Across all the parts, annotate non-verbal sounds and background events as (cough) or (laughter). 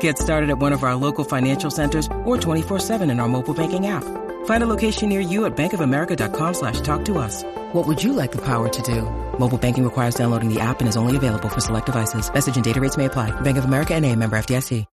Get started at one of our local financial centers or 24-7 in our mobile banking app. Find a location near you at bankofamerica.com slash talk to us. What would you like the power to do? Mobile banking requires downloading the app and is only available for select devices. Message and data rates may apply. Bank of America and a member FDIC.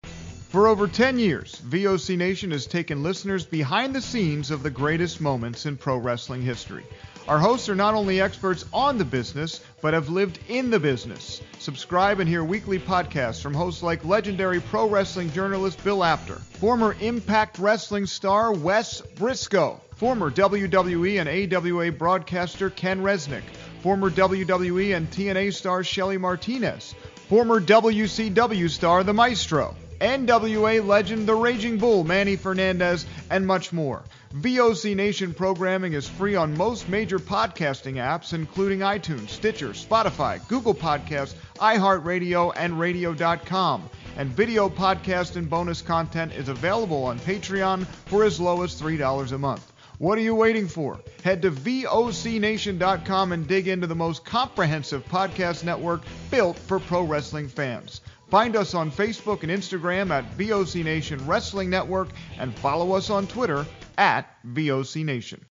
For over 10 years, VOC Nation has taken listeners behind the scenes of the greatest moments in pro wrestling history. Our hosts are not only experts on the business, but have lived in the business. Subscribe and hear weekly podcasts from hosts like legendary pro wrestling journalist Bill Apter, former Impact Wrestling star Wes Brisco, former WWE and AWA broadcaster Ken Resnick, former WWE and TNA star Shelly Martinez, former WCW star The Maestro, NWA legend The Raging Bull Manny Fernandez, and much more. VOC Nation programming is free on most major podcasting apps, including iTunes, Stitcher, Spotify, Google Podcasts, iHeartRadio, and Radio.com. And video podcast and bonus content is available on Patreon for as low as $3 a month. What are you waiting for? Head to VOCNation.com and dig into the most comprehensive podcast network built for pro wrestling fans. Find us on Facebook and Instagram at VOC Nation Wrestling Network and follow us on Twitter at VOC Nation.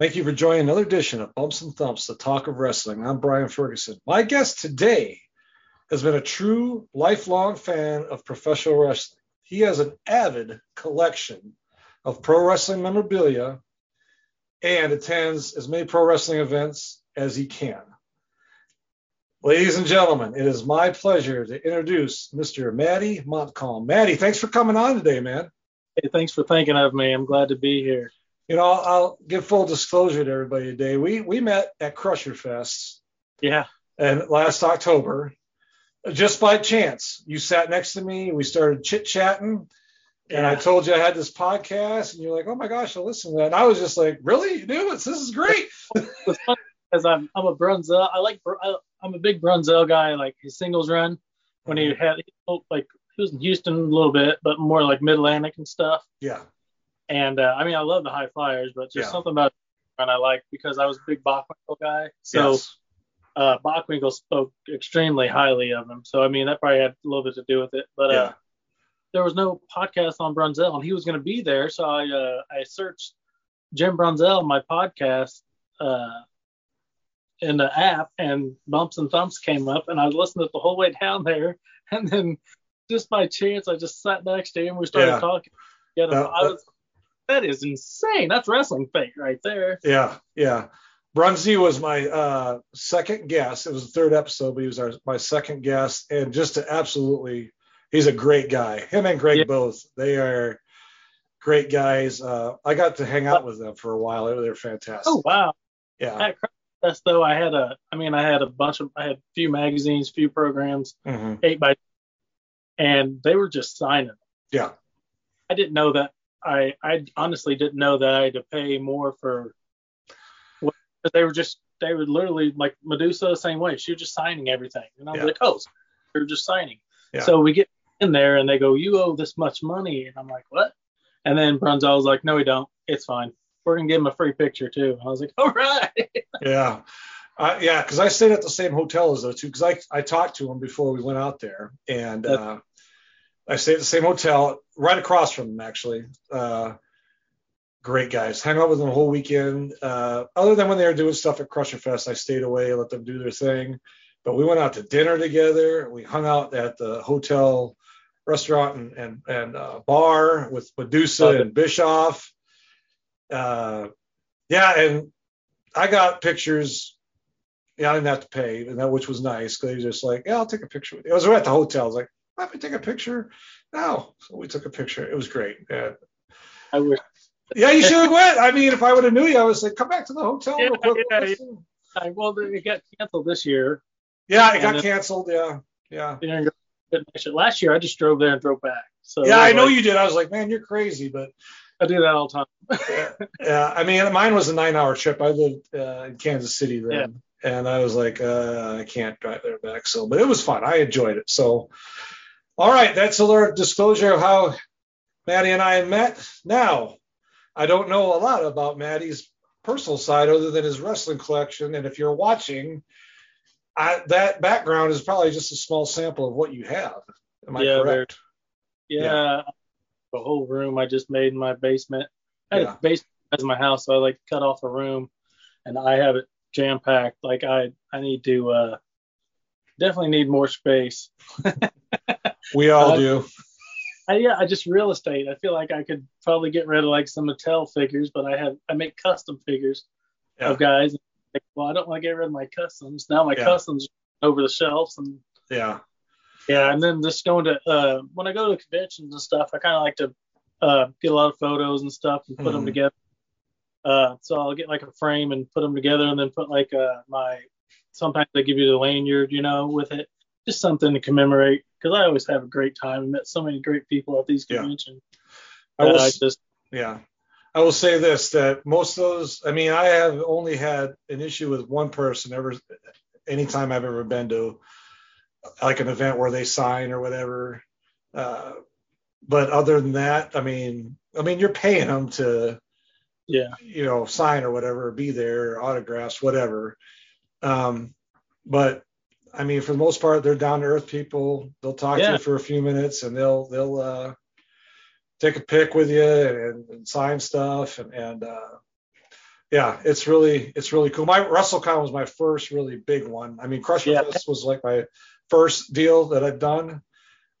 Thank you for joining another edition of Bumps and Thumps, the talk of wrestling. I'm Brian Ferguson. My guest today has been a true lifelong fan of professional wrestling. He has an avid collection of pro wrestling memorabilia and attends as many pro wrestling events as he can. Ladies and gentlemen, it is my pleasure to introduce Mr. Matty Montcalm. Matty, thanks for coming on today, man. Hey, thanks for thinking of me. I'm glad to be here. You know, I'll, give full disclosure to everybody today. We we met at Crusher Fest. Yeah. And last October, just by chance, you sat next to me. We started chit chatting, and I told you I had this podcast, and you're like, "Oh my gosh, I'll listen to that." And I was just like, "Really? You do this? This is great." (laughs) Because I'm I'm a Brunzell. I like I'm a big Brunzell guy. Like his singles run when he mm-hmm. had oh, like he was in Houston a little bit, but more like Mid Atlantic and stuff. Yeah. And uh, I mean, I love the high flyers, but just Yeah. something about and I like because I was a big Bockwinkel guy. So Yes. uh, Bockwinkel spoke extremely highly of him. So I mean, that probably had a little bit to do with it. But Yeah. uh, there was no podcast on Brunzell, and he was going to be there. So I uh, I searched Jim Brunzell, my podcast, uh, in the app, and Bumps and Thumps came up, and I listened to it the whole way down there, (laughs) and then just by chance, I just sat next to him. and We started Yeah. talking. Yeah, That- I was. That is insane. That's wrestling fate right there. Yeah, yeah. Brunzy was my uh, second guest. It was the third episode, but he was our, my second guest, and just to absolutely, he's a great guy. Him and Greg Yeah. both, they are great guys. Uh, I got to hang out with them for a while. They were fantastic. Oh wow. yeah. At though, I had a. I mean, I had a bunch of. I had a few magazines, few programs, Mhm. eight by, and they were just signing. Yeah. I didn't know that. I I honestly didn't know that I had to pay more for. They were just they were literally like Medusa the same way. She was just signing everything, and I was Yeah. like, oh, so they're just signing. Yeah. So we get in there and they go, you owe this much money, and I'm like, what? And then Brunzell was like, no, we don't. It's fine. We're gonna give him a free picture too. And I was like, all right. Yeah. Uh, yeah, because I stayed at the same hotel as those two. Because I, I talked to them before we went out there, and uh, I stayed at the same hotel right across from them actually. Uh, great guys. Hung out with them the whole weekend. Uh, other than when they were doing stuff at Crusher Fest, I stayed away, let them do their thing. But we went out to dinner together. We hung out at the hotel restaurant and and, and uh, bar with Medusa and Bischoff. Uh, yeah, and I got pictures. Yeah, I didn't have to pay, and that which was nice because they were just like, yeah, I'll take a picture with you. I was at the hotel. I was like, let me take a picture. No, so we took a picture. It was great. Yeah, I wish. yeah you should have went. I mean, if I would have knew you, I would say, come back to the hotel Yeah, real quick. yeah, yeah. Well, it got canceled this year. Yeah, it got then- canceled. Yeah, yeah. You know, couldn't make it. Last year, I just drove there and drove back. So Yeah, I know like- you did. I was like, man, you're crazy, but I do that all the time. yeah, yeah. I mean, mine was a nine-hour trip. I lived uh, in Kansas City then, and I was like, uh, I can't drive there back. So, but it was fun. I enjoyed it. So, all right, that's a little disclosure of how Maddie and I met. Now, I don't know a lot about Maddie's personal side other than his wrestling collection, and if you're watching, I, that background is probably just a small sample of what you have. Am I Yeah, correct? Yeah, the whole room I just made in my basement. I had Yeah. a basement as my house, so I like cut off a room, and I have it jam packed. Like I, I need to uh, definitely need more space. (laughs) We all Uh, do. I, yeah, I just real estate. I feel like I could probably get rid of like some Mattel figures, but I have I make custom figures Yeah. of guys. Like, well, I don't want to get rid of my customs. Now my Yeah. customs are over the shelves and Yeah. Yeah, and then just going to uh, when I go to conventions and stuff, I kind of like to uh, get a lot of photos and stuff and put them Mhm. together. Uh, so I'll get like a frame and put them together, and then put like uh, my. Sometimes they give you the lanyard, you know, with it, just something to commemorate. Because I always have a great time. I met so many great people at these Yeah. conventions. I will I just Yeah. I will say this that most of those, I mean, I have only had an issue with one person ever, anytime I've ever been to like an event where they sign or whatever. Uh, but other than that, I mean, I mean, you're paying them to, yeah you know, sign or whatever, be there, autographs, whatever. Um, but I mean, for the most part, they're down to earth people. They'll talk to you for a few minutes and they'll they'll uh, take a pic with you and, and sign stuff and and uh, yeah, it's really it's really cool. My WrestleCon was my first really big one. I mean, Crush Yeah. Fest was like my first deal that I've done,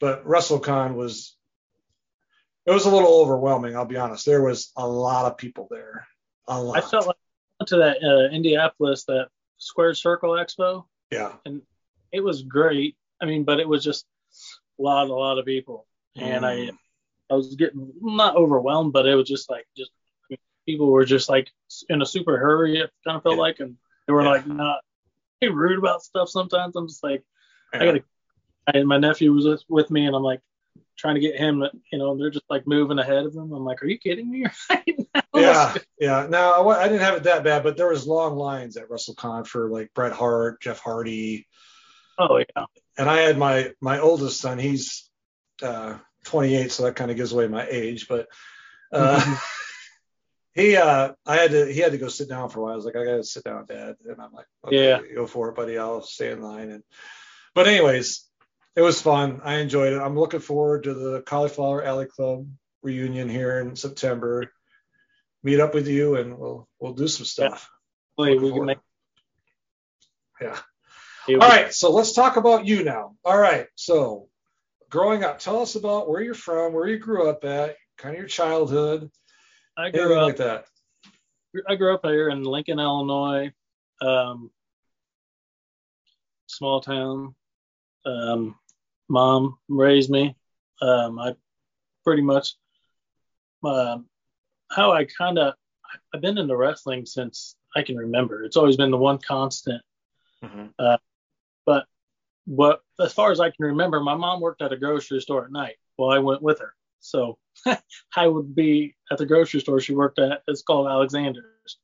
but WrestleCon was it was a little overwhelming. I'll be honest. There was a lot of people there. A lot. I felt like I went to that uh, Indianapolis that Square Circle Expo. yeah. And it was great. I mean, but it was just a lot, a lot of people, and I Mm. I was getting not overwhelmed, but it was just like just I mean, people were just like in a super hurry. It kind of felt Yeah. like, and they were Yeah. like not hey, rude about stuff. Sometimes I'm just like I gotta. And my nephew was with- me, and I'm like trying to get him. You know, they're just like moving ahead of him. I'm like, are you kidding me? (laughs) right now? yeah, yeah. No, I, I didn't have it that bad, but there was long lines at WrestleCon for like Bret Hart, Jeff Hardy, Oh yeah. and I had my my oldest son. He's uh, 28, so that kind of gives away my age. But uh, (laughs) he, uh, I had to he had to go sit down for a while. I was like, I gotta sit down, Dad, and I'm like, okay, Yeah. go for it, buddy. I'll stay in line. And but anyways, it was fun. I enjoyed it. I'm looking forward to the Cauliflower Alley Club reunion here in September. Meet up with you, and we'll we'll do some stuff. Hopefully Looking we can make. Yeah. it All right, so let's talk about you now. All right, so growing up, tell us about where you're from, where you grew up at, kind of your childhood, I grew up. like that. I grew up here in Lincoln, Illinois, um, small town. Um, mom raised me. Um, I pretty much uh, how I kind of I've been into wrestling since I can remember. It's always been the one constant. Mhm. But what as far as I can remember, my mom worked at a grocery store at night. while I went with her, so (laughs) I would be at the grocery store she worked at. It's called Alexander's.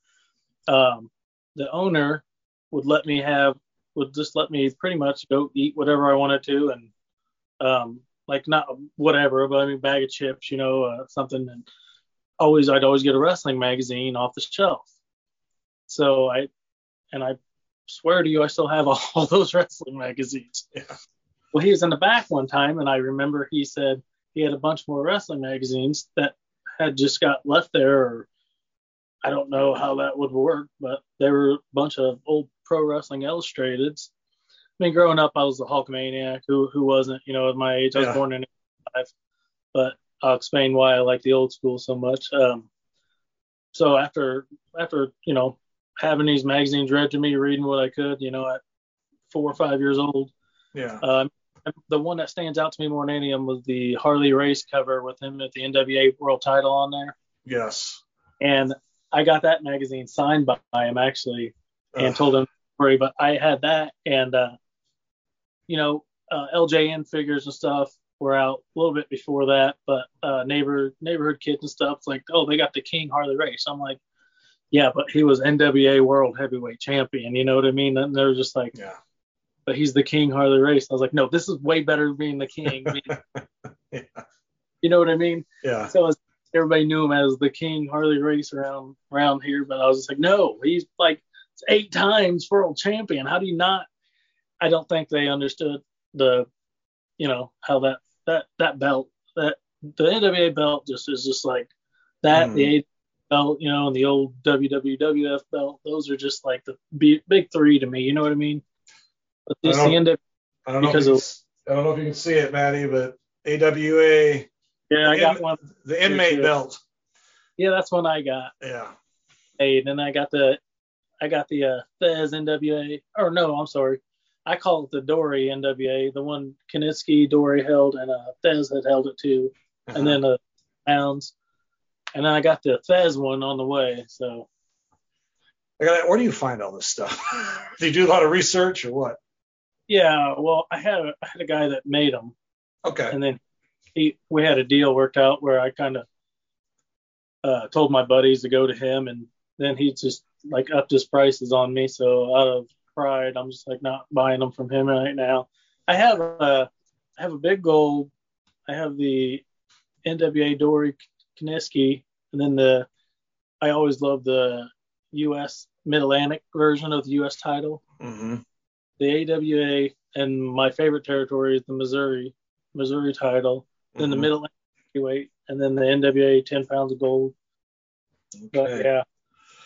Um, the owner would let me have would just let me pretty much go eat whatever I wanted to, and um, like not whatever, but I mean bag of chips, you know, uh, something. And always I'd always get a wrestling magazine off the shelf. So I and I swear to you, I still have (laughs) all, those wrestling magazines. Yeah. Well, he was in the back one time, and I remember he said he had a bunch more wrestling magazines that had just got left there, or I don't know how that would work, but there were a bunch of old pro wrestling illustrateds. I mean, growing up, I was a Hulkamaniac. Who who wasn't? You know, at my age, I was Yeah. born in '85, but I'll explain why I like the old school so much. Um, so after after you know having these magazines read to me, reading what I could, you know, at four or five years old, Yeah. um, the one that stands out to me more than any of them was the Harley Race cover with him at the NWA World Title on there. Yes. And I got that magazine signed by him actually, and Ugh. told him story. But I had that, and uh, you know, uh, LJN figures and stuff were out a little bit before that. But uh, neighbor neighborhood kids and stuff like, oh, they got the King Harley Race. I'm like, yeah, but he was NWA World Heavyweight Champion. You know what I mean? And they're just like, Yeah. but he's the King Harley Race. I was like, no, this is way better than being the King. Yeah. (laughs) You know what I mean? Yeah. So everybody knew him as the King Harley Race around around here, but I was just like, no, he's like eight times world champion. How do you not? I don't think they understood the, you know, how that that that belt that the NWA belt just is just like that. Mhm. The A belt, you know, and the old WWF belt. Those are just like the big, big three to me. You know what I mean? But this the don't- NWA, I don't know. Because if you of- can, I don't know if you can see it, Maddie, but AWA, yeah, I got In- one. the inmate belt. Yeah, that's one I got. Yeah. made, then I got the I got the uh, Thesz NWA, or no, I'm sorry, I call it the Dory NWA, the one Kiniski, Dory held, and uh, Thesz had held it too, and then the pounds, and then I got the Thesz one on the way. So I got. Where do you find all this stuff? (laughs) do you do a lot of research or what? yeah, well, I had a, I had a guy that made them, Okay. and then he we had a deal worked out where I kind of uh, told my buddies to go to him, and then he just like upped his prices on me. So out of pride, I'm just like not buying them from him right now. I have a I have a big gold. I have the NWA Dory Kiniski, and then the I always love the U.S. Mid Atlantic version of the U.S. title hmm the AWA, and my favorite territory is the Missouri Missouri title, then the Mhm. middle heavyweight, and then the NWA 10 pounds of gold. But Okay. yeah,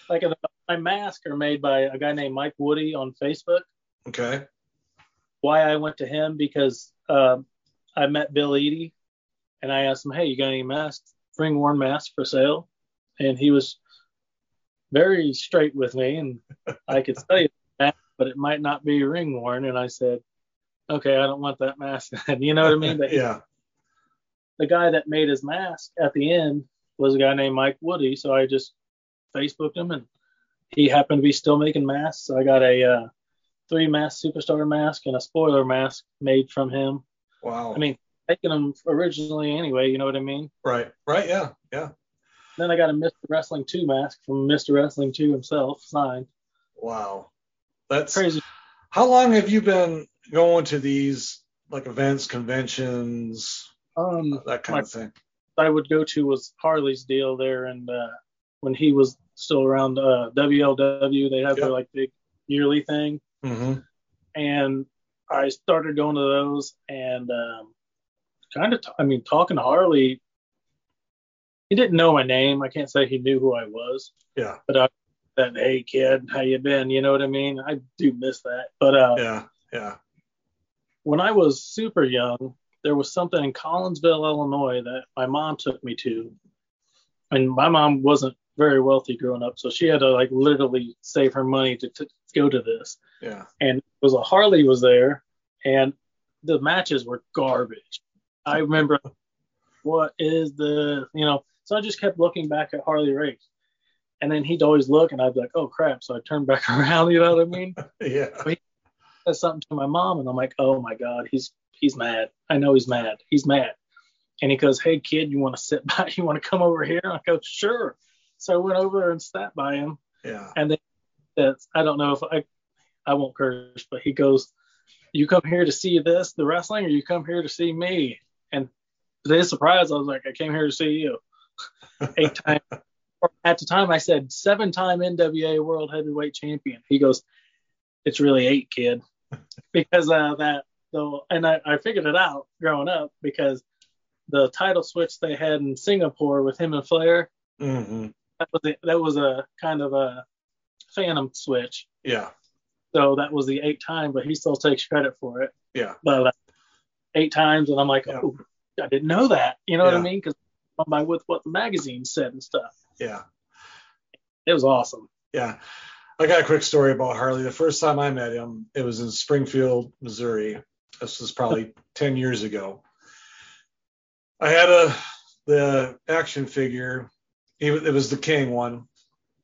like uh, my mask are made by a guy named Mike Woody on Facebook. Okay. Why I went to him because um, I met Bill Eadie, and I asked him, "Hey, you got any masks, ring worn masks for sale?" And he was very straight with me, and I could sell you that, but it might not be ring worn. And I said, "Okay, I don't want that mask." (laughs) then." you know what I mean? (laughs) But Yeah. the guy that made his mask at the end was a guy named Mike Woody. So I just Facebooked him, and he happened to be still making masks. So I got a uh, three mask superstar mask and a spoiler mask made from him. Wow. I mean, making them originally anyway. You know what I mean? right. Right. Yeah. Yeah. Then I got a Mr. Wrestling 2 mask from Mr. Wrestling 2 himself, signed. Wow. That's Crazy. How long have you been going to these like events, conventions, Um, that kind My- of thing? I would go to was Harley's deal there, and uh, when he was still around uh, WLW, they have Yep. their like big yearly thing. Mm-hmm. and I started going to those and um, kind of, t- I mean, talking to Harley. He didn't know my name. I can't say he knew who I was, Yeah. but I said, "Hey, kid, how you been?" You know what I mean? I do miss that. But uh, Yeah. Yeah. when I was super young, there was something in Collinsville, Illinois, that my mom took me to, and my mom wasn't very wealthy growing up, so she had to like literally save her money to, to go to this. Yeah. and it was a Harley was there, and the matches were garbage. I remember what is the you know, so I just kept looking back at Harley Race, and then he'd always look, and I'd be like, oh crap, so I turned back (laughs) around, you know what I mean? (laughs) Yeah. Said something to my mom, and I'm like, oh my god, he's he's mad. I know he's mad. He's mad. And he goes, hey kid, you want to sit (laughs) by? You want to come over here? I go, sure. So I went over and sat by him, Yeah. and then that's I don't know if I I won't curse, but he goes, "You come here to see this, the wrestling, or you come here to see me?" And to his surprise, I was like, "I came here to see you." (laughs) Eight time. At the time, I said seven-time NWA World Heavyweight Champion. He goes, "It's really eight, kid," (laughs) because uh, that though, and I, I figured it out growing up because the title switch they had in Singapore with him and Flair Mm-hmm. That was a, that was a kind of a phantom switch. Yeah. So that was the eight time, but he still takes credit for it. Yeah. But uh, eight times, and I'm like, Yeah. oh, I didn't know that. You know what I mean? Because I'm by with what the magazine said and stuff. Yeah. It was awesome. Yeah. I got a quick story about Harley. The first time I met him, it was in Springfield, Missouri. This was probably (laughs) 10 years ago. I had a the action figure. It was the King one,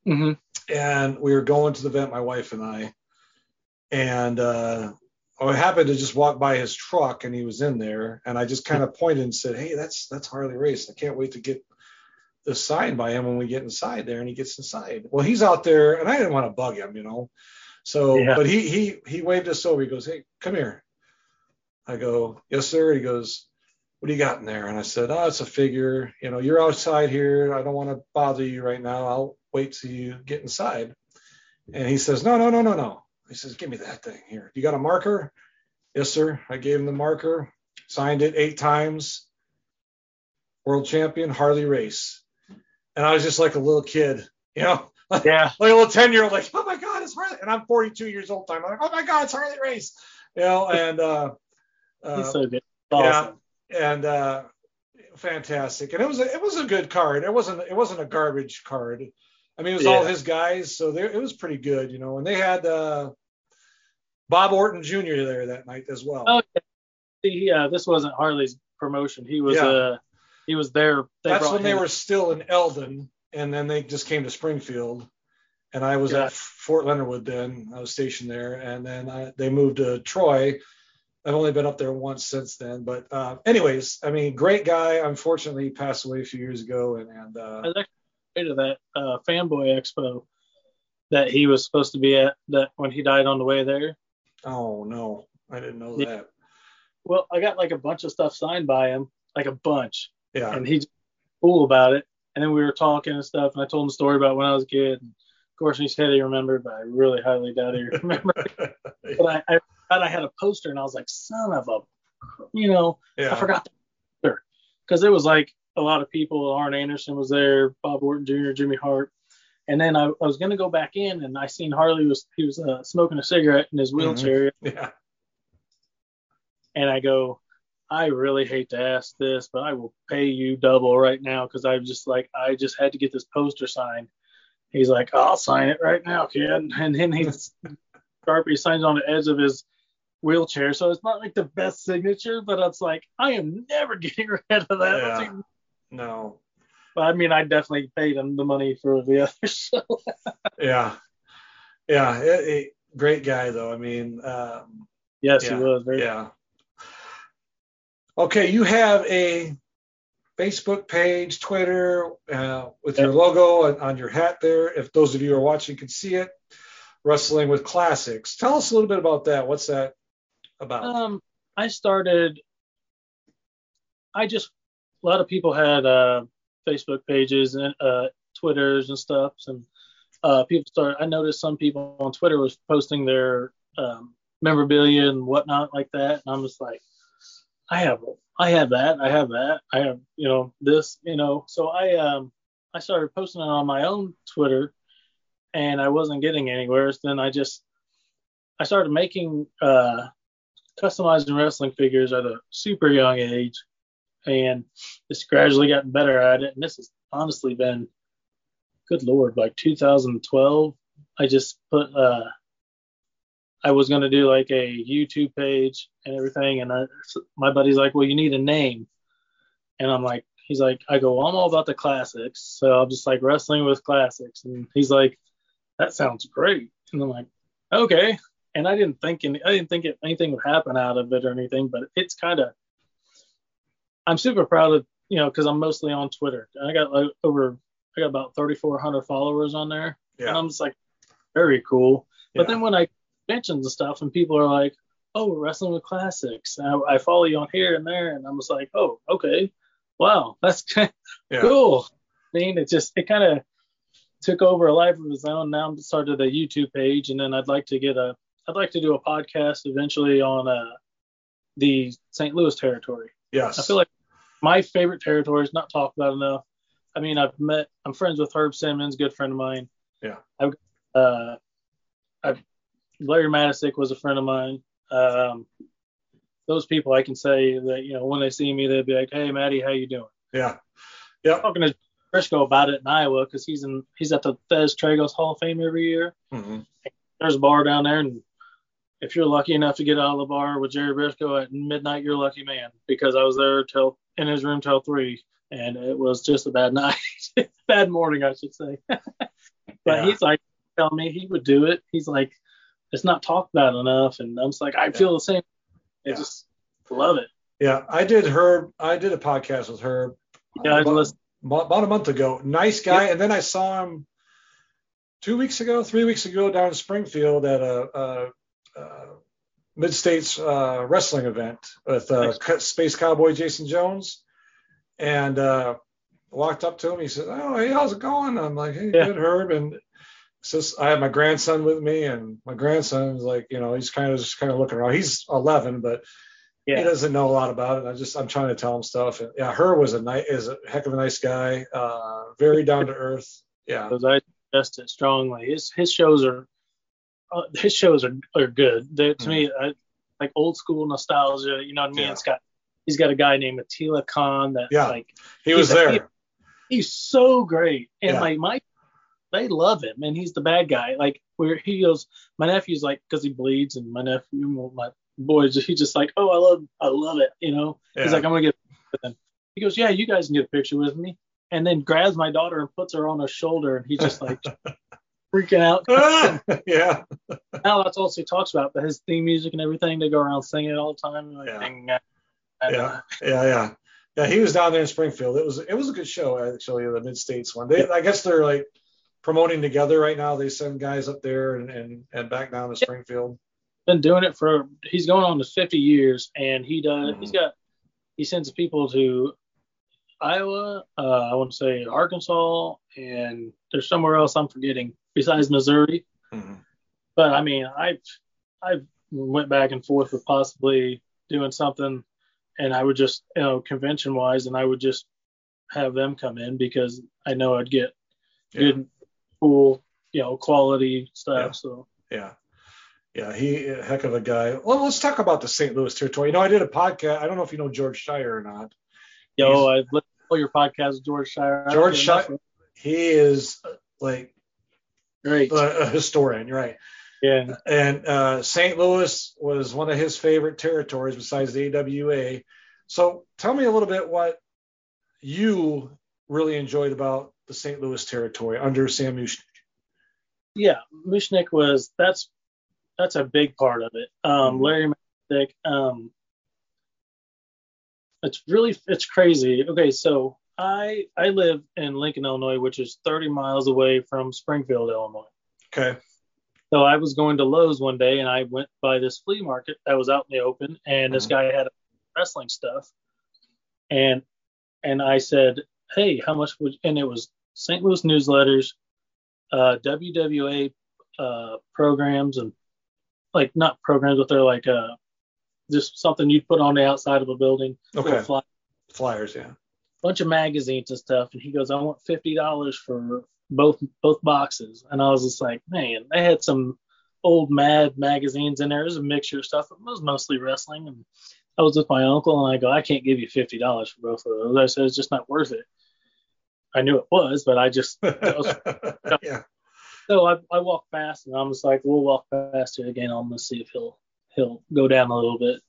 Mm-hmm. and we were going to the event, my wife and I, and uh, I happened to just walk by his truck, and he was in there, and I just kind of pointed and said, "Hey, that's that's Harley Race. I can't wait to get this signed by him when we get inside there." And he gets inside. Well, he's out there, and I didn't want to bug him, you know. So, Yeah. but he he he waved us over. He goes, "Hey, come here." I go, "Yes, sir." He goes, "What do you got in there?" And I said, "Oh, it's a figure. You know, you're outside here. I don't want to bother you right now. I'll wait till you get inside." And he says, "No, no, no, no, no." He says, "Give me that thing here. You got a marker?" Yes, sir. I gave him the marker, signed it eight times. World champion Harley Race, and I was just like a little kid, you know, (laughs) like Yeah. a little ten year old, like, oh my god, it's Harley, and I'm 42 years old. Time, I'm like, oh my god, it's Harley Race, you know, and uh, uh, He's so good. yeah, and uh, fantastic, and it was a, it was a good card. It wasn't it wasn't a garbage card. I mean, it was all his guys, so there, it was pretty good, you know. And they had uh, Bob Orton Jr. there that night as well. Oh, See, uh, this wasn't Harley's promotion. He was Yeah. uh he was there. They That's brought when they him- were still in Eldon, and then they just came to Springfield, and I was Yeah. at Fort Leonard Wood then. I was stationed there, and then I, they moved to Troy. I've only been up there once since then, but uh, anyways, I mean, great guy. Unfortunately, he passed away a few years ago, and, and I uh, was actually to that uh, fanboy expo that he was supposed to be at that when he died on the way there. oh no, I didn't know Yeah. that. Well, I got like a bunch of stuff signed by him, like a bunch, Yeah, and he's cool about it. And then we were talking and stuff, and I told him the story about when I was a kid. And course, he said he remembered, but I really highly doubt he remembered. (laughs) but I, I thought I had a poster, and I was like, son of a, you know, yeah, I forgot the poster because it was like a lot of people. Arn Anderson was there, Bob Orton Jr., Jimmy Hart, and then I, I was gonna go back in, and I seen Harley was he was uh, smoking a cigarette in his wheelchair, yeah, and I go, I really hate to ask this, but I will pay you double right now because I just like I just had to get this poster signed. He's like, I'll sign it right now, kid, (laughs) and then he's Sharpie signs on the edge of his wheelchair, so it's not like the best signature, but it's like I am never (laughs) getting rid of that. Yeah. no, But I mean, I definitely paid him the money for the (laughs) other show. yeah, yeah. It, it- great guy though. I mean, um, yes, yeah, he was. Very, Yeah. Okay, you have a Facebook page, Twitter, uh, with your logo on, on your hat there. If those of you who are watching can see it, Wrestling with Classics. Tell us a little bit about that. What's that about? Um, I started. I just a lot of people had uh, Facebook pages and uh, Twitters and stuff, and uh, people started. I noticed some people on Twitter was posting their um, memorabilia and whatnot like that, and I'm just like, I have, I have that, I have that, I have, you know, this, you know. So I um, I started posting it on my own Twitter, and I wasn't getting anywhere. So then I just, I started making uh customizing wrestling figures at a super young age and just gradually gotten better at it. And this has honestly been, good lord, like 2012. I just put, uh, I was going to do like a YouTube page and everything. And I, my buddy's like, well, you need a name. And I'm like, he's like, I go, well, I'm all about the classics. So I'm just like wrestling with classics. And he's like, that sounds great. And I'm like, okay and I didn't think any, I didn't think it, anything would happen out of it or anything, but it's kind of I'm super proud of you know because I'm mostly on Twitter. I got like over I got about 3,400 followers on there, and yeah. I'm just like very cool. But Yeah. then when I mention the stuff and people are like, "Oh, we're wrestling with classics," and I, I follow you on here and there, and I'm just like, "Oh, okay, wow, that's (laughs) yeah. cool." I mean, it just it kind of took over a life of its own. Now I'm started a YouTube page, and then I'd like to get a I'd like to do a podcast eventually on uh, the St. Louis territory. Yes. I feel like my favorite territory is not talked about enough. I mean, I've met I'm friends with Herb Simmons, good friend of mine. Yeah. I've uh, I've Larry Matysik was a friend of mine. Um, those people I can say that you know when they see me they'll be like, "Hey, Maddie, how you doing?" yeah. Yeah. talking to Brisco about it in Iowa because he's in he's at the Thesz Tragos Hall of Fame every year. Mm-hmm. There's a bar down there, and if you're lucky enough to get out of the bar with Jerry Brisco at midnight, you're a lucky man because I was there till in his room till three, and it was just a bad (laughs) night, bad morning, I should say. (laughs) but Yeah. he's like, tell me he would do it. He's like, it's not talked about enough, and I'm just like, I feel the same. I Yeah. just love it. Yeah, I did Herb. I did a podcast with Herb Yeah, about, about a month ago. Nice guy. And then I saw him two weeks ago, three weeks ago down in Springfield at a, a, a Mid States uh, wrestling event with uh. Space Cowboy Jason Jones. And uh, walked up to him. He said, "Oh, hey, how's it going?" I'm like, "Hey, Yeah. good, Herb." And I have my grandson with me, and my grandson grandson's like, you know, he's kind of just kind of looking around. He's 11, but he doesn't know a lot about it. I just I'm trying to tell him stuff. And yeah, her was a nice is a heck of a nice guy. Uh, very down to earth. Yeah. because I suggest it strongly. His his shows are uh, his shows are, are good. They, to me, I, like old school nostalgia. You know what I mean? Yeah. It's got he's got a guy named Attila Khan that Yeah. like He was he's a- there. he's so great, and Yeah. like my they love him, and he's the bad guy. Like where he goes, my nephew's like because he bleeds, and my nephew, my boy, he's just like, oh, I love, I love it, you know. He's Yeah. like, I'm gonna get with him. He goes, yeah, you guys can get a picture with me, and then grabs my daughter and puts her on his shoulder, and he's just like (laughs) freaking out. (laughs) yeah. now that's all he talks about, but his theme music and everything, they go around singing it all the time. Like, Yeah. ding, Yeah. uh, Yeah. Yeah. Yeah. He was down there in Springfield. It was it was a good show actually. The Mid States one. They I guess they're like promoting together right now. They send guys up there and and, and back down to Springfield. been doing it for he's going on to 50 years and he does Mhm. he's got he sends people to iowa uh, i want to say arkansas and there's somewhere else i'm forgetting besides missouri Mhm. but i mean i've i've went back and forth with possibly doing something and i would just you know convention wise and i would just have them come in because i know i'd get Yeah. good cool you know quality stuff Yeah. so Yeah. Yeah, he a heck of a guy. Well, let's talk about the St. Louis territory. You know, I did a podcast. I don't know if you know George Schire or not. Yo, I've listened to all your podcast, George Schire. George Schire- He is uh, like a, a historian, you're right? yeah. And uh, St. Louis was one of his favorite territories besides the AWA. So tell me a little bit what you really enjoyed about the St. Louis territory under Sam Muchnick. Yeah. Muchnick was that's that's a big part of it. Um, Mhm. Larry Muchnick, um, it's really it's crazy. Okay, so I I live in Lincoln, Illinois, which is 30 miles away from Springfield, Illinois. Okay. So I was going to Lowe's one day and I went by this flea market that was out in the open and this Mhm. guy had wrestling stuff. And and I said, Hey, how much would and it was St. Louis newsletters, uh WWA uh programs and like not programs, but they're like uh just something you'd put on the outside of a building. Okay. Little fly- Flyers, yeah. bunch of magazines and stuff and he goes i want fifty dollars for both both boxes and i was just like man they had some old mad magazines in there It was a mixture of stuff but it was mostly wrestling and i was with my uncle and i go i can't give you fifty dollars for both of those i said it's just not worth it i knew it was but i just (laughs) (laughs) yeah. so I, I walked past and I'm just like, we'll walk past it again. I'm gonna see if he'll he'll go down a little bit.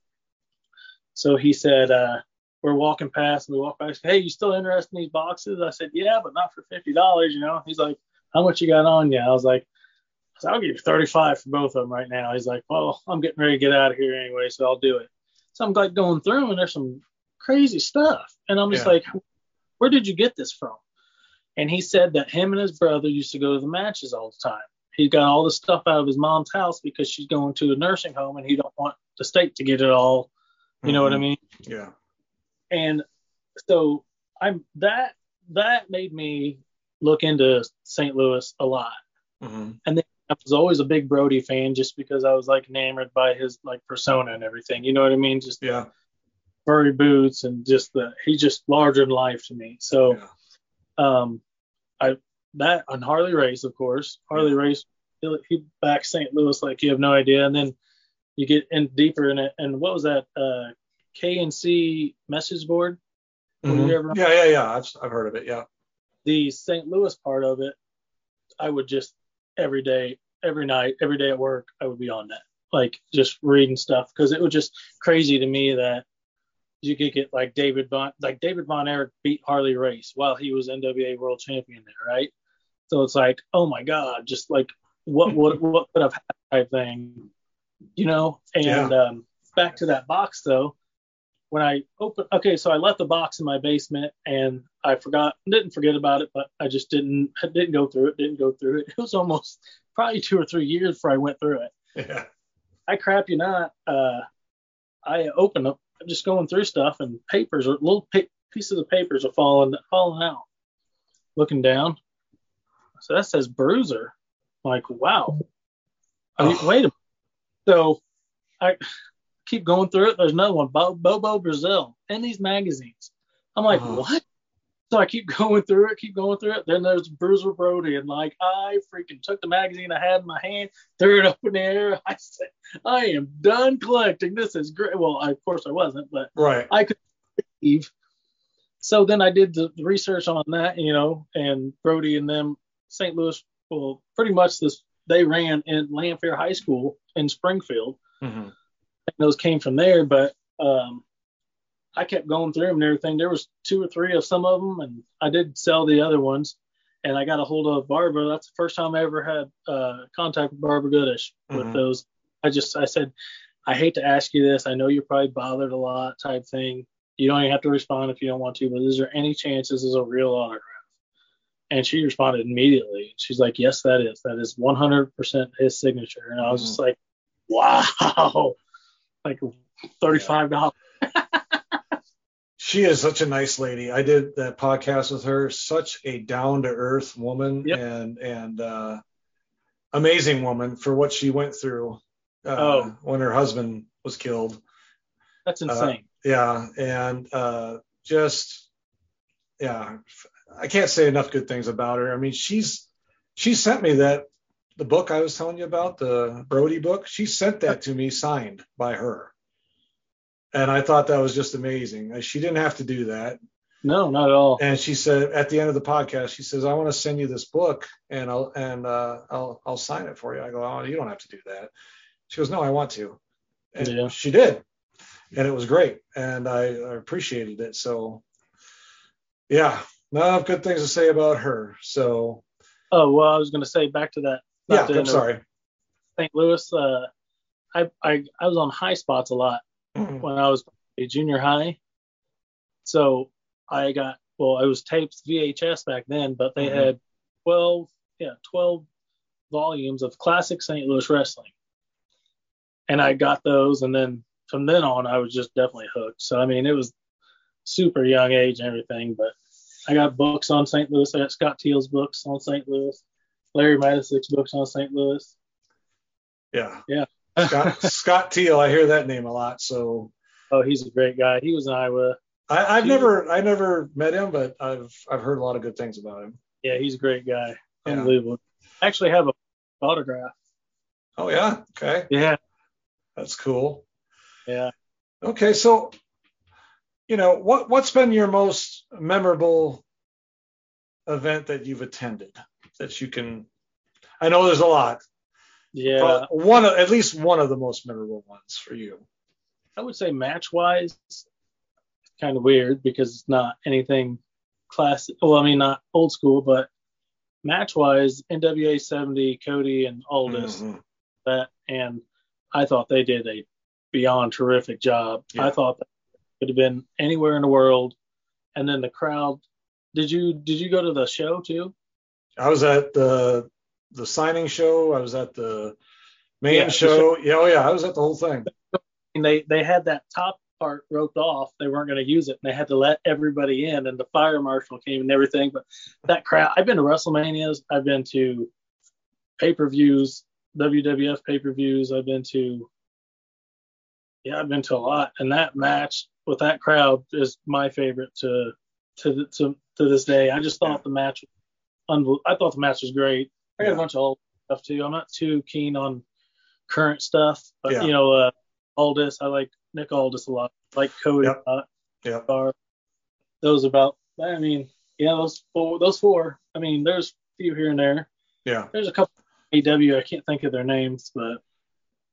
So he said, uh, we're walking past and we walk past. Hey, you still interested in these boxes? I said, yeah, but not for fifty dollars. You know. He's like, how much you got on you? I was like, I'll give you thirty five for both of them right now. He's like, well, I'm getting ready to get out of here anyway, so I'll do it. So I'm like going through and there's some crazy stuff, and I'm just Yeah. like, where did you get this from? And he said that him and his brother used to go to the matches all the time. He got all the stuff out of his mom's house because she's going to a nursing home and he don't want the state to get it all. You know what I Mhm. mean? Yeah. And so I'm that that made me look into St. Louis a lot. hmm I was always a big Brody fan just because I was like enamored by his like persona and everything. You know what I mean? Just Yeah. furry boots and just the he's just larger than life to me. So Yeah. Um I that on Harley Race, of course. Harley Race he, he backed St. Louis like you have no idea. And then you get in deeper in it and what was that uh KNC message board? Mhm. ever- Yeah. Yeah. Yeah. I've, I've heard of it. Yeah. the St. Louis part of it, I would just every day, every night, every day at work, I would be on that. like just reading stuff because it was just crazy to me that you could get like David Von like David Von Erich beat Harley Race while he was NWA World Champion there, right? So it's like, oh my God, just like what what (laughs) what could have happened type thing, you know? And Yeah. um, back to that box though, when I open okay, so I left the box in my basement and I forgot, didn't forget about it, but I just didn't I didn't go through it, didn't go through it. (laughs) It was almost probably two or three years before I went through it. Yeah. I crap you not. Uh, I open up, I'm just going through stuff, and papers or little pa- pieces of papers are falling falling out. Looking down, so that says Bruiser. I'm like, wow. I mean, Oh. wait a minute. So I keep going through it. There's another one, Bobo Brazil, in these magazines. I'm like, Oh. what? So I keep (laughs) going through it, keep going through it. Then there's Bruiser Brody, and like I freaking took the magazine I had in my hand, threw it (laughs) up in the air. I said, I am done collecting. This is great. Well, I, of course I wasn't, but Right. I could leave. So then I did the research on that, you know, and Brody and them, St. Louis, well, pretty much this they ran in Lanphier High School in Springfield. hmm And those came from there, but um, I kept going through them and everything. There was two or three of some of them, and I did sell the other ones. And I got a hold of Barbara. That's the first time I ever had uh, contact with Barbara Goodish with Mhm. those. I just I said, I hate to ask you this. I know you're probably bothered a lot, type thing. You don't even have to respond if you don't want to, but is there any chance this is a real autograph? And she responded immediately. She's like, Yes, that is. That is 100% his signature. And I was just like, Wow, (laughs) like thirty-five dollars. She is such a nice lady. I did that podcast with her. Such a down to earth woman Yep. and and uh, amazing woman for what she went through uh, Oh. when her husband was killed. That's insane. Yeah, and uh, just yeah, I can't say enough good things about her. I mean, she's she sent me that the book I was telling you about, the Brody book. She sent that to me signed by her, and I thought that was just amazing. Uh, She didn't have to do that, no, not at all. and she said at the end of the podcast, she says, "I want to send you this book, and I'll and uh, I'll I'll sign it for you." I go, "Oh, you don't have to do that." She goes, "No, I want to," and Yeah. she did, and it was great, and I, I appreciated it. So, yeah, enough good things to say about her. So, Oh well, I was gonna say back to that. yeah, to I'm sorry. St. Louis. Uh, I, I I was on Highspots a lot when I was a junior high. So I got well, I was tapes VHS back then, but they Mhm. had twelve, yeah, twelve volumes of classic St. Louis wrestling, and I got those, and then from then on, I was just definitely hooked. So I mean, it was super young age and everything, but I got books on St. Louis. I got Scott Teal's books on St. Louis, Larry Matysik's books on St. Louis. Yeah, Yeah. Scott, (laughs) Scott Teal, I hear that name a lot. So, Oh, he's a great guy. He was in Iowa. I, I've He- never I never met him, but I've I've heard a lot of good things about him. Yeah, he's a great guy. Yeah. Unbelievable. I actually have a autograph. Oh yeah, okay, Yeah, that's cool. yeah. Okay, so you know what what's been your most memorable event that you've attended that you can I know there's a lot. Yeah. but one of, at least one of the most memorable ones for you. I would say match wise, kind of weird because it's not anything classic. Well, I mean, not old school, but match wise, NWA 70, Cody and Aldis, Mhm. that, and I thought they did a beyond terrific job. Yeah. I thought that could have been anywhere in the world. And then the crowd. Did you did you go to the show too? I was at the the signing show. I was at the main Yeah, the show. Yeah, oh yeah, I was at the whole thing. And they they had that top part roped off. They weren't going to use it, and they had to let everybody in. And the fire marshal came and everything. But that crowd. I've been to WrestleManias. I've been to pay per views, WWF pay per views. I've been to. Yeah, I've been to a lot, and that match with that crowd is my favorite to to to to this day. I just thought the match, I thought the match was great. I got Yeah. a bunch of old stuff too. I'm not too keen on current stuff, but Yeah. you know, uh, Aldis, I like Nick Aldis a lot. I like Cody Yep. a lot. Yep. Are those about? I mean, yeah, those four. Those four. I mean, there's a few here and there. Yeah, There's a couple AW. I can't think of their names, but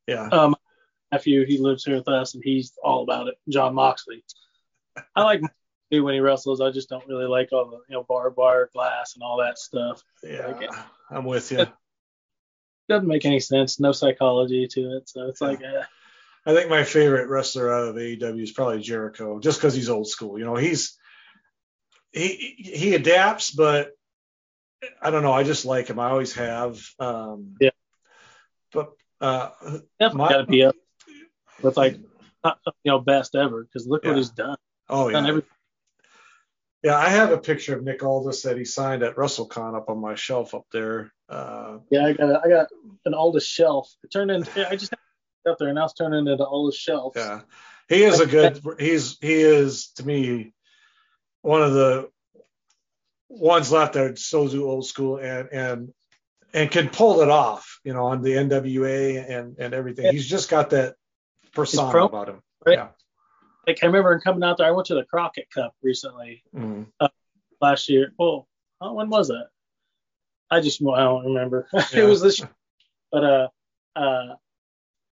Yeah. Um, nephew, he lives here with us, and he's all about it. Jon Moxley. I like Moxley when he wrestles. I just don't really like all the you know barbed wire, glass, and all that stuff. yeah. like. I'm with you. Doesn't make any sense. No psychology to it. So it's like, eh. I think my favorite wrestler out of AEW is probably Jericho, just because he's old school. You know, he's he he adapts, but I don't know. I just like him. I always have. Um, Yeah. But uh, definitely my- got to be up with like, not, you know, best ever. Because look Yeah. what he's done. oh Done yeah, every- yeah. I have a picture of Nick Aldis that he signed at WrestleCon up on my shelf up there. Uh, Yeah, I got a, I got an Aldis shelf. It turned into I just up there and now it's turning into the oldest shelf. Yeah, he is a good. He's he is to me one of the ones left that are so old school and and and can pull it off. You know, on the NWA and and everything. He's just got that persona pro- about him. right? Yeah. Like I remember coming out there. I went to the Crockett Cup recently Mhm. last year. Well, oh, when was that? I just I don't remember. (laughs) Yeah. it was this, year. but uh, uh,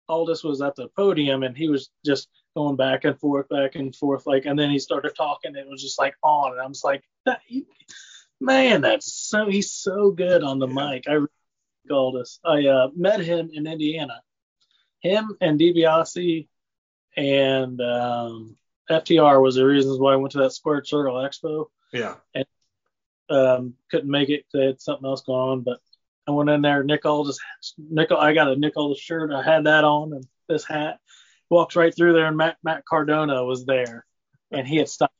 Aldis was at the podium and he was just going back and forth, back and forth, like, and then he started talking. And it was just like on, and I'm just like, that, he- man, that's so he's so good on the Yeah. mic. I Aldis. I uh, met him in Indiana. Him and DiBiase and um, FTR was the reasons why I went to that Square Circle Expo Yeah. And um, couldn't make it. They had something else going on, but I went in there. Nick Aldis, Nick, I got a Nick Aldis shirt. I had that on and this hat. Walks right through there, and Matt Matt Cardona was there, and he had stopped.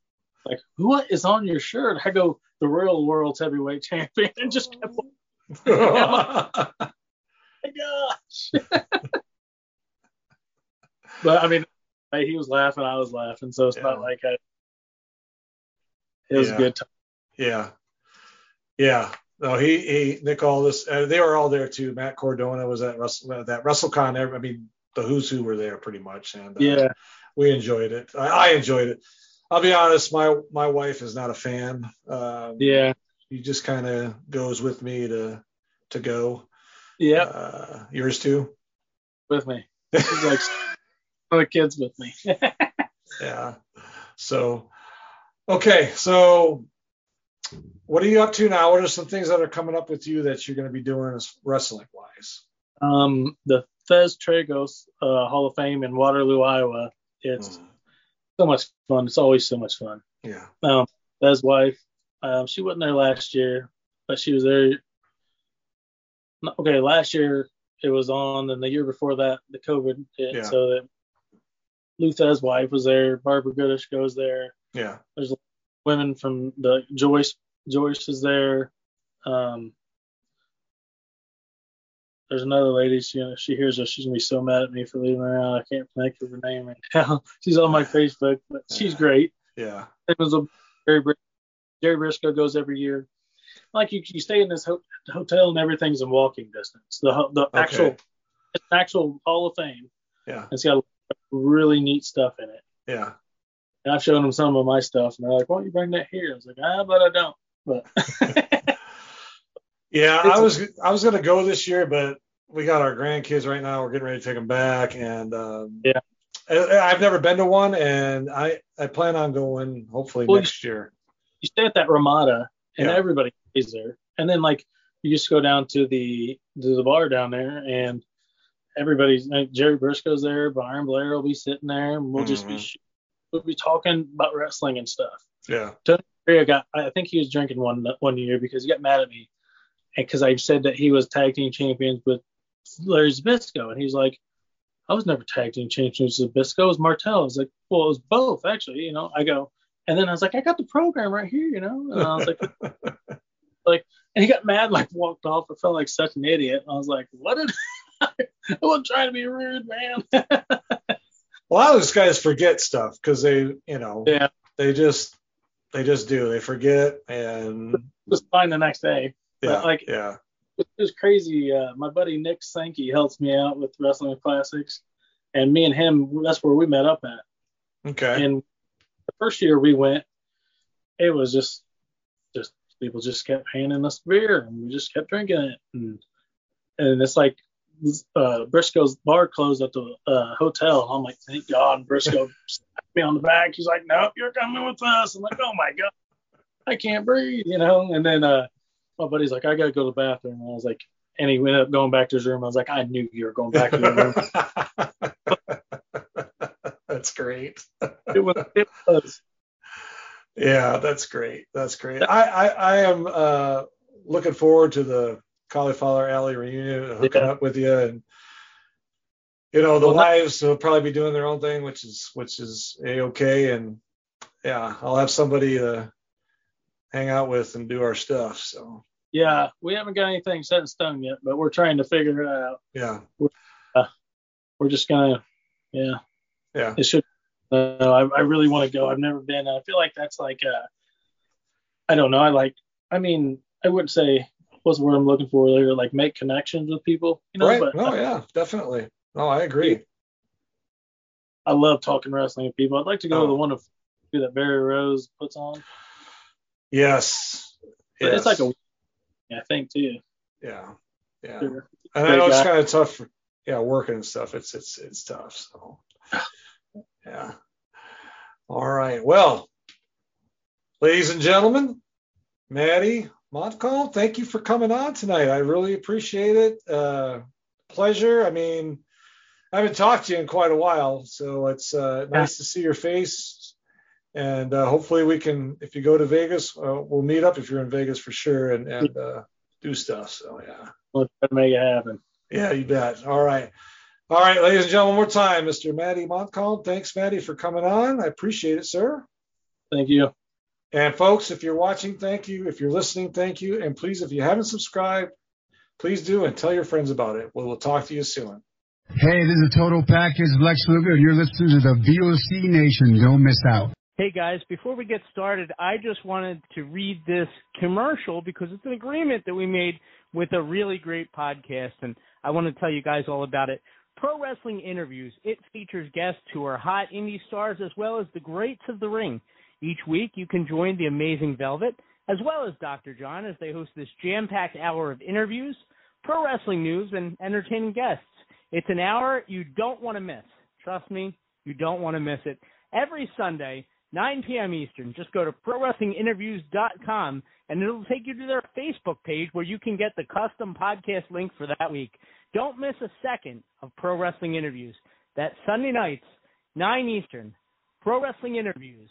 Like, what is on your shirt? I go, the Royal World's Heavyweight Champion, (laughs) and just kept. (laughs) (laughs) Oh my gosh! but I mean, he was laughing, I was laughing, so it's not like I. It was Yeah. a good time. yeah. Yeah. No, he, he, Nick Aldis, uh, they were all there too. Matt Cardona was at Russell, uh, that WrestleCon. I mean, the who's who were there pretty much, and uh, Yeah. we enjoyed it. I, I enjoyed it. I'll be honest, my my wife is not a fan. Um, Yeah. She just kind of goes with me to to go. Yeah. Uh, yours too. with me. (laughs) He's like the kids with me. (laughs) Yeah. So, okay. So, what are you up to now? What are some things that are coming up with you that you're going to be doing as wrestling wise? um, the Thesz Tragos uh, Hall of Fame in Waterloo, Iowa. It's so much fun. It's always so much fun. Yeah. Um, Thesz's wife, um, she wasn't there last year, but she was there. Okay, last year it was on, and the year before that the COVID hit. Yeah. So that Lou Thesz's wife was there. Barbara Goodish goes there. Yeah. there's women from the Joyce Joyce is there. Um, there's another lady. She she hears us. She's gonna be so mad at me for leaving her out. I can't think of her name right now. (laughs) She's on my (laughs) Facebook, but she's great. Yeah. It was a Jerry, Bris- Jerry Brisco goes every year. Like you, you stay in this ho- hotel and everything's in walking distance. The the actual Okay. it's an actual Hall of Fame. Yeah. It's got really neat stuff in it. Yeah. And I've shown them some of my stuff, and they're like, "Why don't you bring that here?" I was like, "Ah, but I don't." But (laughs) Yeah. I was I was going to go this year, but we got our grandkids right now. We're getting ready to take them back, and um, Yeah. I, I've never been to one, and I I plan on going hopefully Well, next year. you stay at that Ramada, and Yeah. everybody stays there. And then like you just go down to the to the bar down there, and everybody's like Jerry Brisco's there, Byron Blair will be sitting there, and we'll just be Mhm. we'll be talking about wrestling and stuff. Yeah. Ray got I think he was drinking one one year because he got mad at me, and because I said that he was tag team champions with Larry Zbysko, and he's like. I was never tag team champions with Zbysko. It was Martel. I was like, well, it was both actually. You know, I go, and then I was like, I got the program right here. You know, and I was like. (laughs) like, and he got mad, like walked off. I felt like such an idiot. I was like, what did I wasn't trying to be rude, man. (laughs) a lot of these guys forget stuff because they, you know, Yeah. they just they just do. They forget and just fine the next day. But, yeah, like- yeah, It was crazy. Uh, my buddy Nick Sankey helps me out with wrestling classics, and me and him, that's where we met up at. okay, And the first year we went, it was just, just people just kept handing us beer, and we just kept drinking it, and and it's like uh, Brisco's bar closed at the uh, hotel. I'm like, thank God. Briscoe (laughs) slapped me on the back. He's like, nope, you're coming with us. I'm like, oh my God, I can't breathe, you know. And then uh, my buddy's like, I gotta go to the bathroom. And I was like, and he ended up going back to his room. I was like, I knew you were going back to your room. (laughs) (laughs) that's great. it was. It was. Yeah, that's great. That's great. I I, I am uh, looking forward to the Cauliflower Alley reunion, hooking yeah. up with you, and you know the well, wives will probably be doing their own thing, which is which is a okay, and yeah, I'll have somebody to hang out with and do our stuff. So yeah, we haven't got anything set in stone yet, but we're trying to figure it out. Yeah, we're, uh, we're just gonna yeah yeah it should. Uh, I, I really want to go. I've never been. I feel like that's like uh, I don't know. I like. I mean, I wouldn't say what's the word I'm looking for like make connections with people. You know, right. But, oh yeah, definitely. No, I agree. I love talking wrestling with people. I'd like to go oh. to the one of that Barry Rose puts on. Yes. yes. It's like a I think too. Yeah. Yeah. Sure. And I know it's kind of tough for, yeah, working and stuff. It's it's it's tough. So (sighs) yeah. All right. Well, ladies and gentlemen, Maddie, Montcalm, thank you for coming on tonight. I really appreciate it. Uh, pleasure. I mean, I haven't talked to you in quite a while, so it's uh, nice to see your face. And uh, hopefully, we can, if you go to Vegas, uh, we'll meet up if you're in Vegas for sure and, and uh, do stuff. So, yeah. We'll try to make it happen. Yeah, you bet. All right. All right, ladies and gentlemen, one more time, Mr. Matty Montcalm. Thanks, Matty, for coming on. I appreciate it, sir. Thank you. And folks, if you're watching, thank you. If you're listening, thank you. And please, if you haven't subscribed, please do and tell your friends about it. We'll, we'll talk to you soon. Hey, this is a Total Package Lex Luger, and you're listening to the VOC Nation. Don't miss out. Hey guys, before we get started, I just wanted to read this commercial because it's an agreement that we made with a really great podcast, and I want to tell you guys all about it. Pro Wrestling Interviews. It features guests who are hot indie stars as well as the greats of the ring. Each week, you can join the Amazing Velvet as well as Dr. John as they host this jam packed hour of interviews, pro wrestling news, and entertaining guests. It's an hour you don't want to miss. Trust me, you don't want to miss it. Every Sunday, 9 p.m. Eastern, just go to ProWrestlingInterviews.com and it'll take you to their Facebook page where you can get the custom podcast link for that week. Don't miss a second of Pro Wrestling Interviews. That Sunday nights, 9 Eastern. Pro Wrestling Interviews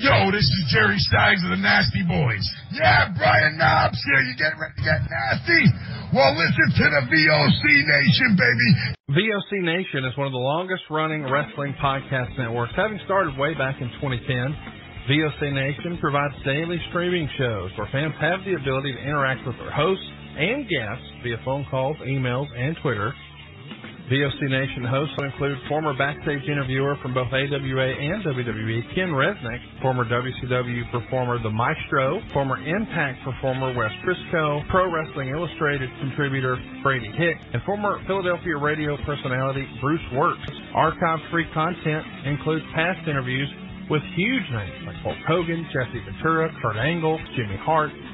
Yo, this is Jerry Steins of the Nasty Boys. Yeah, Brian Knobbs here. You get ready to get nasty? Well, listen to the VOC Nation, baby. VOC Nation is one of the longest running wrestling podcast networks, having started way back in 2010. VOC Nation provides daily streaming shows where fans have the ability to interact with their hosts and guests via phone calls, emails, and Twitter. VOC Nation hosts will include former backstage interviewer from both AWA and WWE, Ken Resnick, former WCW performer The Maestro, former Impact performer Wes Brisco, Pro Wrestling Illustrated contributor Brady Hick, and former Philadelphia radio personality Bruce Works. Archive-free content includes past interviews with huge names like Hulk Hogan, Jesse Ventura, Kurt Angle, Jimmy Hart,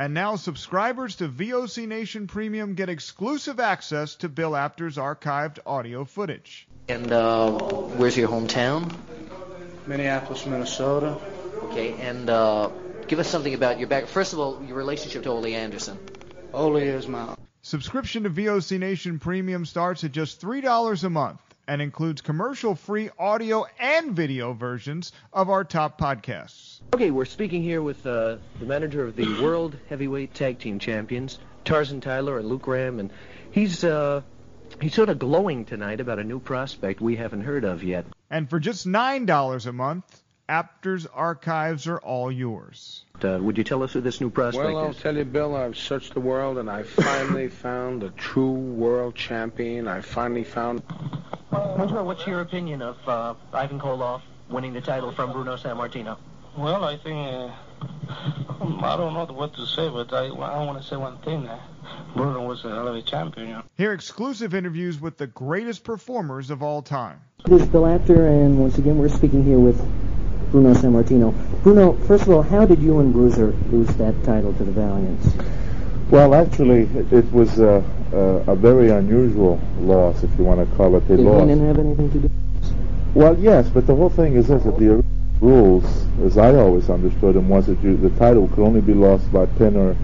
And now subscribers to VOC Nation Premium get exclusive access to Bill Apter's archived audio footage. And uh, where's your hometown? Minneapolis, Minnesota. Okay, and uh, give us something about your back. First of all, your relationship to Ole Anderson. Ole is my Subscription to VOC Nation Premium starts at just $3 a month and includes commercial free audio and video versions of our top podcasts. Okay, we're speaking here with uh, the manager of the (clears throat) World Heavyweight Tag Team Champions, Tarzan Tyler and Luke Graham, and he's uh, he's sort of glowing tonight about a new prospect we haven't heard of yet. And for just $9 a month, Apter's archives are all yours. Uh, would you tell us who this new prospect Well, I'll tell you, Bill, I've searched the world and I finally (laughs) found the true world champion. I finally found. Angelo, what's your opinion of uh, Ivan Koloff winning the title from Bruno Sammartino? Well, I think uh, I don't know what to say, but I, I want to say one thing. Uh, Bruno was a hell of a champion. You know? Hear exclusive interviews with the greatest performers of all time. This is Bill Apter, and once again, we're speaking here with Bruno Sammartino. Bruno, first of all, how did you and Bruiser lose that title to the Valiants? Well, actually, it, it was a, a, a very unusual loss, if you want to call it a Did loss. Heenan have anything to do? Well, yes, but the whole thing is this: that the rules, as I always understood them, was that you, the title could only be lost by pin or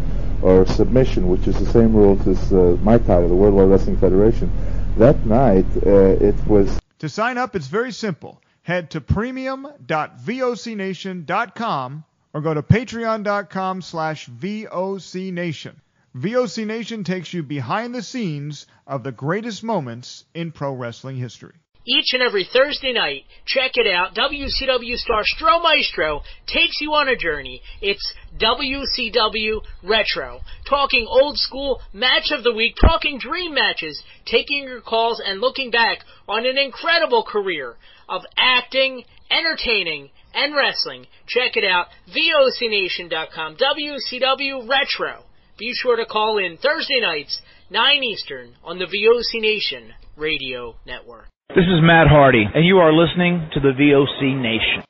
or submission, which is the same rules as uh, my title, the World Wide Wrestling Federation. That night, uh, it was To sign up, it's very simple. Head to premium.vocnation.com or go to patreon.com slash vocnation. VOC Nation takes you behind the scenes of the greatest moments in pro wrestling history. Each and every Thursday night, check it out. WCW star Stro Maestro takes you on a journey. It's WCW Retro. Talking old school match of the week, talking dream matches, taking your calls and looking back on an incredible career of acting, entertaining, and wrestling. Check it out. VOCNation.com. WCW Retro. Be sure to call in Thursday nights, 9 Eastern, on the VOC Nation Radio Network. This is Matt Hardy, and you are listening to the VOC Nation.